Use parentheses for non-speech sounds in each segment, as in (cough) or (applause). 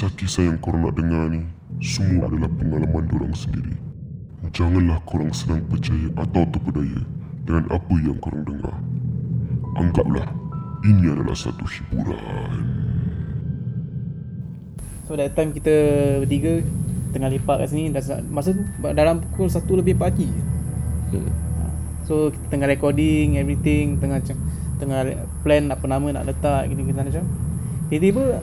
Kisah-kisah yang korang nak dengar ni Semua adalah pengalaman dorang sendiri. Janganlah korang senang percaya atau terpedaya Dengan apa yang korang dengar. Anggaplah Ini adalah satu hiburan. So that time kita bertiga Tengah lepak kat sini dah, Masa tu dalam pukul 1 lebih pagi. Hmm. So kita tengah recording everything Tengah Tengah plan apa nama nak letak gini gini macam Tiba-tiba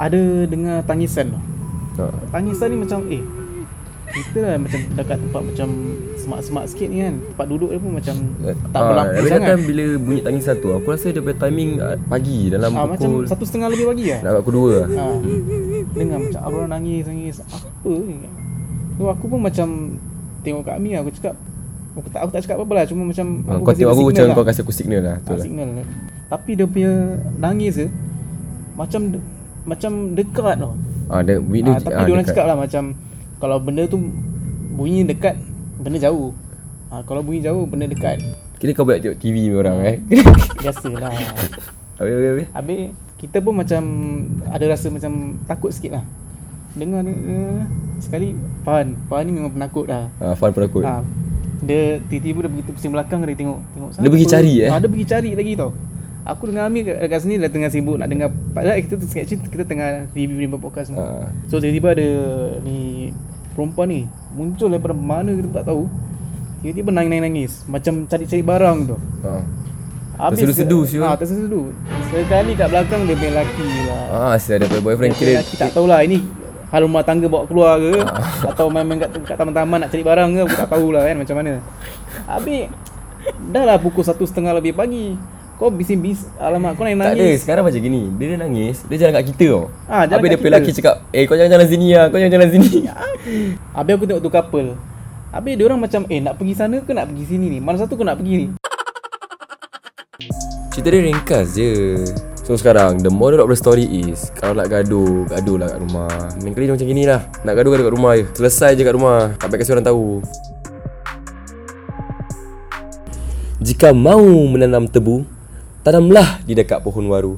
Ada dengar tangisan tu? Ha. Tangisan ni macam eh Kita lah macam dekat tempat macam Semak-semak sikit ni kan. Tempat duduk dia pun macam Tak Ah, berlampu Habis sangat. time bila bunyi tangisan tu Aku rasa dia punya timing ah, pagi Dalam Macam pukul satu setengah lebih pagi lah. Nak kat pukul 2 lah. Ha. Dengar macam abang nangis nangis. Apa ni? So aku pun macam Tengok kat Ami aku cakap Aku tak, aku tak cakap apa-apa lah. Cuma macam Ah, Kau tengok aku macam kau kasi aku signal lah ha, Betul lah. signal. Tapi dia punya Nangis je Macam Macam dekat tau Ah, bunyi ha, dia, Tapi ah, dia orang cakap lah macam Kalau benda tu Bunyi dekat Benda jauh. Ha, Kalau bunyi jauh Benda dekat. Kira kau buat tengok TV ni orang eh? (laughs) Biasalah. Habis habis habis? Habis Kita pun macam Ada rasa macam Takut sikit lah. Dengar ni Sekali Fahan Fahan ni memang penakut dah. Ah, Fan penakut. Ha, Dia tiba-tiba dia pergi pusing belakang Dia tengok, tengok Dia pergi cari, eh? ha, Dia pergi cari lagi tau Aku dengan Amir kat, kat sini Dah tengah sibuk nak dengar Padahal kita tu actually Kita tengah review-review podcast semua. Ah. So tiba-tiba ada Ni Perempuan ni Muncul daripada mana kita tak tahu. Tiba-tiba nangis-nangis Macam cari-cari barang tu. Ah. Habis Tersedu-sedu, siul. ha, Tersedu Sekali kat belakang Dia punya lelaki lah. Ah, saya ada boyfriend kira lelaki tak tahulah Ini Hal rumah tangga bawa keluar ke? (laughs) Atau main-main kat, kat taman-taman Nak cari barang ke? Aku tak tahulah kan Macam mana. Habis Dah lah pukul satu setengah lebih pagi Kau bising-bising. Alamak kau Tak ada, nangis sekarang macam gini. Bila dia nangis, dia jalan kat kita tau. Jalan Habis kat dia kita. lelaki cakap Eh kau jangan jalan sini lah, kau jangan jalan sini. (laughs) Habis aku tengok tu couple. Habis dia orang macam Eh nak pergi sana ke nak pergi sini ni? Mana satu kau nak pergi ni? Cerita dia ringkas je. So sekarang The moral of the story is Kalau nak gaduh Gaduh lah kat rumah. Lain kali macam gini lah. Nak gaduh gaduh kat rumah je. Selesai je kat rumah. Tak payah kasi orang tahu. Jika mau menanam tebu Tanamlah di dekat pohon waru.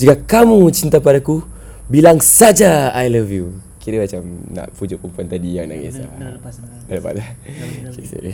Jika kamu cinta padaku Bilang saja I love you. Kira macam nak pujuk perempuan tadi yang nangis. Dah lepas Dah lepas. Dah sorry